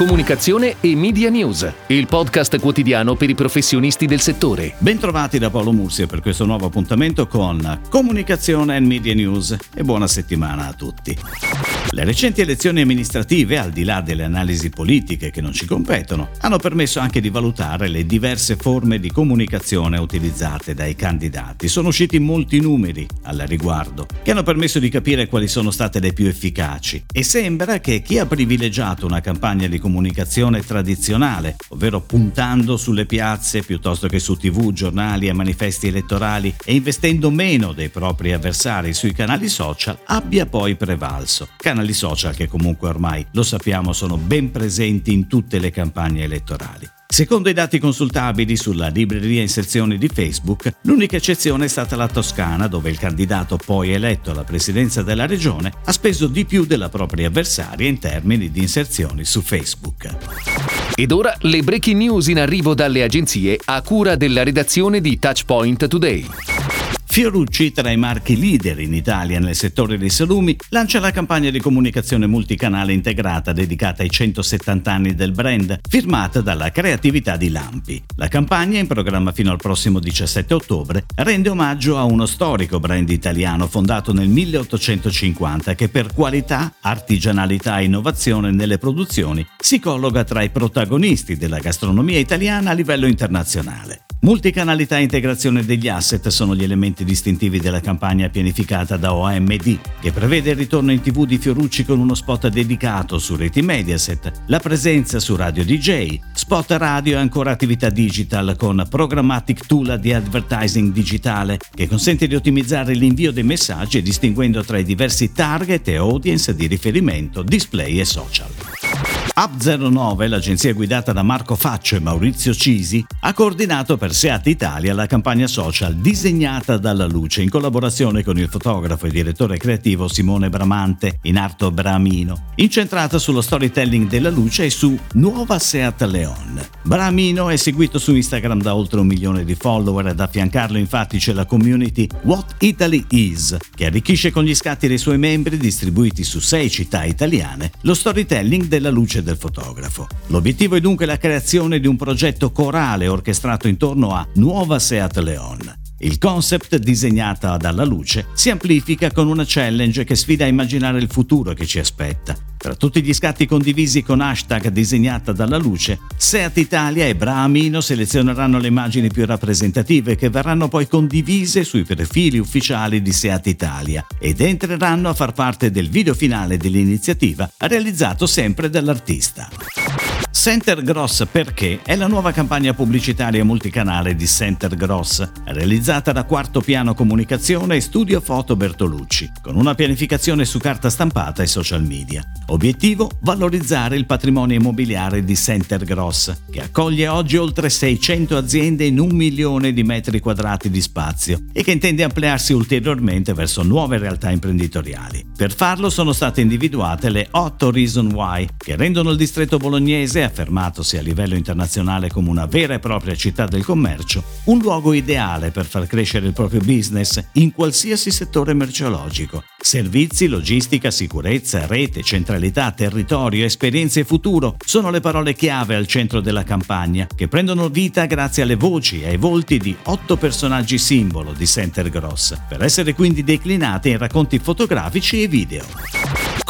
comunicazione e media news, il podcast quotidiano per i professionisti del settore. Bentrovati da Paolo Mursia per questo nuovo appuntamento con Comunicazione e Media News e buona settimana a tutti. Le recenti elezioni amministrative, al di là delle analisi politiche che non ci competono, hanno permesso anche di valutare le diverse forme di comunicazione utilizzate dai candidati. Sono usciti molti numeri al riguardo, che hanno permesso di capire quali sono state le più efficaci e sembra che chi ha privilegiato una campagna di comunicazione tradizionale, ovvero puntando sulle piazze piuttosto che su tv, giornali e manifesti elettorali e investendo meno dei propri avversari sui canali social, abbia poi prevalso. Canali social che comunque ormai, lo sappiamo, sono ben presenti in tutte le campagne elettorali. Secondo i dati consultabili sulla libreria in sezione di Facebook, l'unica eccezione è stata la Toscana, dove il candidato poi eletto alla presidenza della regione ha speso di più della propria avversaria in termini di inserzioni su Facebook. Ed ora le breaking news in arrivo dalle agenzie a cura della redazione di Touchpoint Today. Fiorucci, tra i marchi leader in Italia nel settore dei salumi, lancia la campagna di comunicazione multicanale integrata dedicata ai 170 anni del brand, firmata dalla creatività di Lampi. La campagna, in programma fino al prossimo 17 ottobre, rende omaggio a uno storico brand italiano fondato nel 1850 che per qualità, artigianalità e innovazione nelle produzioni si colloca tra i protagonisti della gastronomia italiana a livello internazionale. Multicanalità e integrazione degli asset sono gli elementi distintivi della campagna pianificata da OMD, che prevede il ritorno in tv di Fiorucci con uno spot dedicato su reti Mediaset, la presenza su Radio DJ, spot radio e ancora attività digital con Programmatic Tool di advertising digitale, che consente di ottimizzare l'invio dei messaggi distinguendo tra i diversi target e audience di riferimento, display e social. Up09, l'agenzia guidata da Marco Faccio e Maurizio Cisi, ha coordinato per Seat Italia la campagna social disegnata dalla luce in collaborazione con il fotografo e direttore creativo Simone Bramante, in arto Bramino, incentrata sullo storytelling della luce e su Nuova Seat Leon. Bramino è seguito su Instagram da oltre un milione di follower ad affiancarlo infatti c'è la community What Italy Is, che arricchisce con gli scatti dei suoi membri distribuiti su sei città italiane lo storytelling della luce del fotografo. L'obiettivo è dunque la creazione di un progetto corale orchestrato intorno a Nuova Seat Leon. Il concept, disegnata dalla luce, si amplifica con una challenge che sfida a immaginare il futuro che ci aspetta. Tra tutti gli scatti condivisi con hashtag disegnata dalla luce, Seat Italia e Bramino selezioneranno le immagini più rappresentative che verranno poi condivise sui profili ufficiali di Seat Italia ed entreranno a far parte del video finale dell'iniziativa realizzato sempre dall'artista. Center Gross perché è la nuova campagna pubblicitaria multicanale di Center Gross, realizzata da Quarto Piano Comunicazione e Studio Foto Bertolucci, con una pianificazione su carta stampata e social media. Obiettivo? Valorizzare il patrimonio immobiliare di Center Gross, che accoglie oggi oltre 600 aziende in un milione di metri quadrati di spazio e che intende ampliarsi ulteriormente verso nuove realtà imprenditoriali. Per farlo sono state individuate le 8 Reason Why, che rendono il distretto bolognese affermatosi a livello internazionale come una vera e propria città del commercio, un luogo ideale per far crescere il proprio business in qualsiasi settore merceologico. Servizi, logistica, sicurezza, rete, centralità, territorio, esperienze e futuro sono le parole chiave al centro della campagna, che prendono vita grazie alle voci e ai volti di otto personaggi simbolo di Center Gross, per essere quindi declinate in racconti fotografici e video.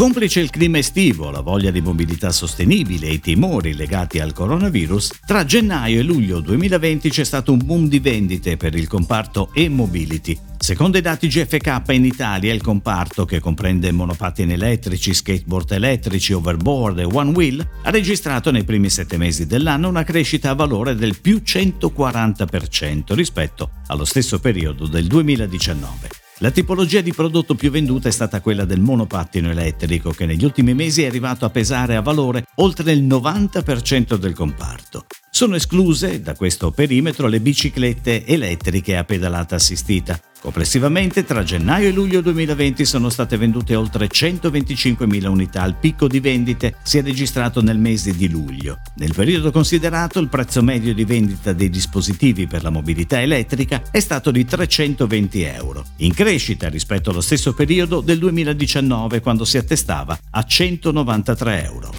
Complice il clima estivo, la voglia di mobilità sostenibile e i timori legati al coronavirus, tra gennaio e luglio 2020 c'è stato un boom di vendite per il comparto e-mobility. Secondo i dati GFK in Italia, il comparto, che comprende monopattini elettrici, skateboard elettrici, overboard e one wheel, ha registrato nei primi sette mesi dell'anno una crescita a valore del più 140% rispetto allo stesso periodo del 2019. La tipologia di prodotto più venduta è stata quella del monopattino elettrico che negli ultimi mesi è arrivato a pesare a valore oltre il 90% del comparto. Sono escluse da questo perimetro le biciclette elettriche a pedalata assistita, Complessivamente tra gennaio e luglio 2020 sono state vendute oltre 125.000 unità, il picco di vendite si è registrato nel mese di luglio. Nel periodo considerato il prezzo medio di vendita dei dispositivi per la mobilità elettrica è stato di 320 euro, in crescita rispetto allo stesso periodo del 2019 quando si attestava a 193 euro.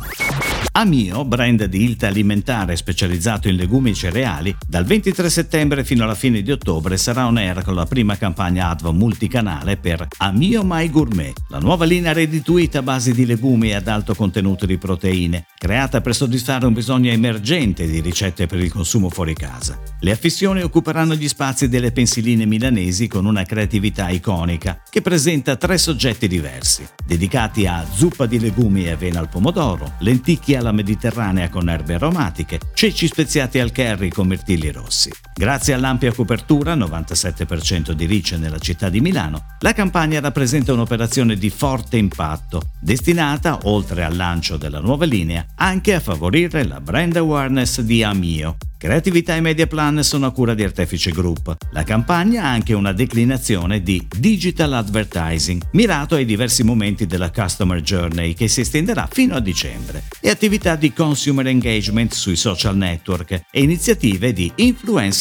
Amio, brand di Ilta alimentare specializzato in legumi e cereali, dal 23 settembre fino alla fine di ottobre sarà on air con la prima campagna ADVO multicanale per Amio My Gourmet, la nuova linea eat a base di legumi ad alto contenuto di proteine, creata per soddisfare un bisogno emergente di ricette per il consumo fuori casa. Le affissioni occuperanno gli spazi delle pensiline milanesi con una creatività iconica che presenta tre soggetti diversi, dedicati a zuppa di legumi e avena al pomodoro, lenticchie alla mediterranea con erbe aromatiche, ceci speziati al curry con mirtilli rossi. Grazie all'ampia copertura, 97% di ricce nella città di Milano, la campagna rappresenta un'operazione di forte impatto, destinata, oltre al lancio della nuova linea, anche a favorire la brand awareness di Amio, Creatività e media plan sono a cura di Artefice Group. La campagna ha anche una declinazione di digital advertising, mirato ai diversi momenti della customer journey che si estenderà fino a dicembre, e attività di consumer engagement sui social network e iniziative di influencer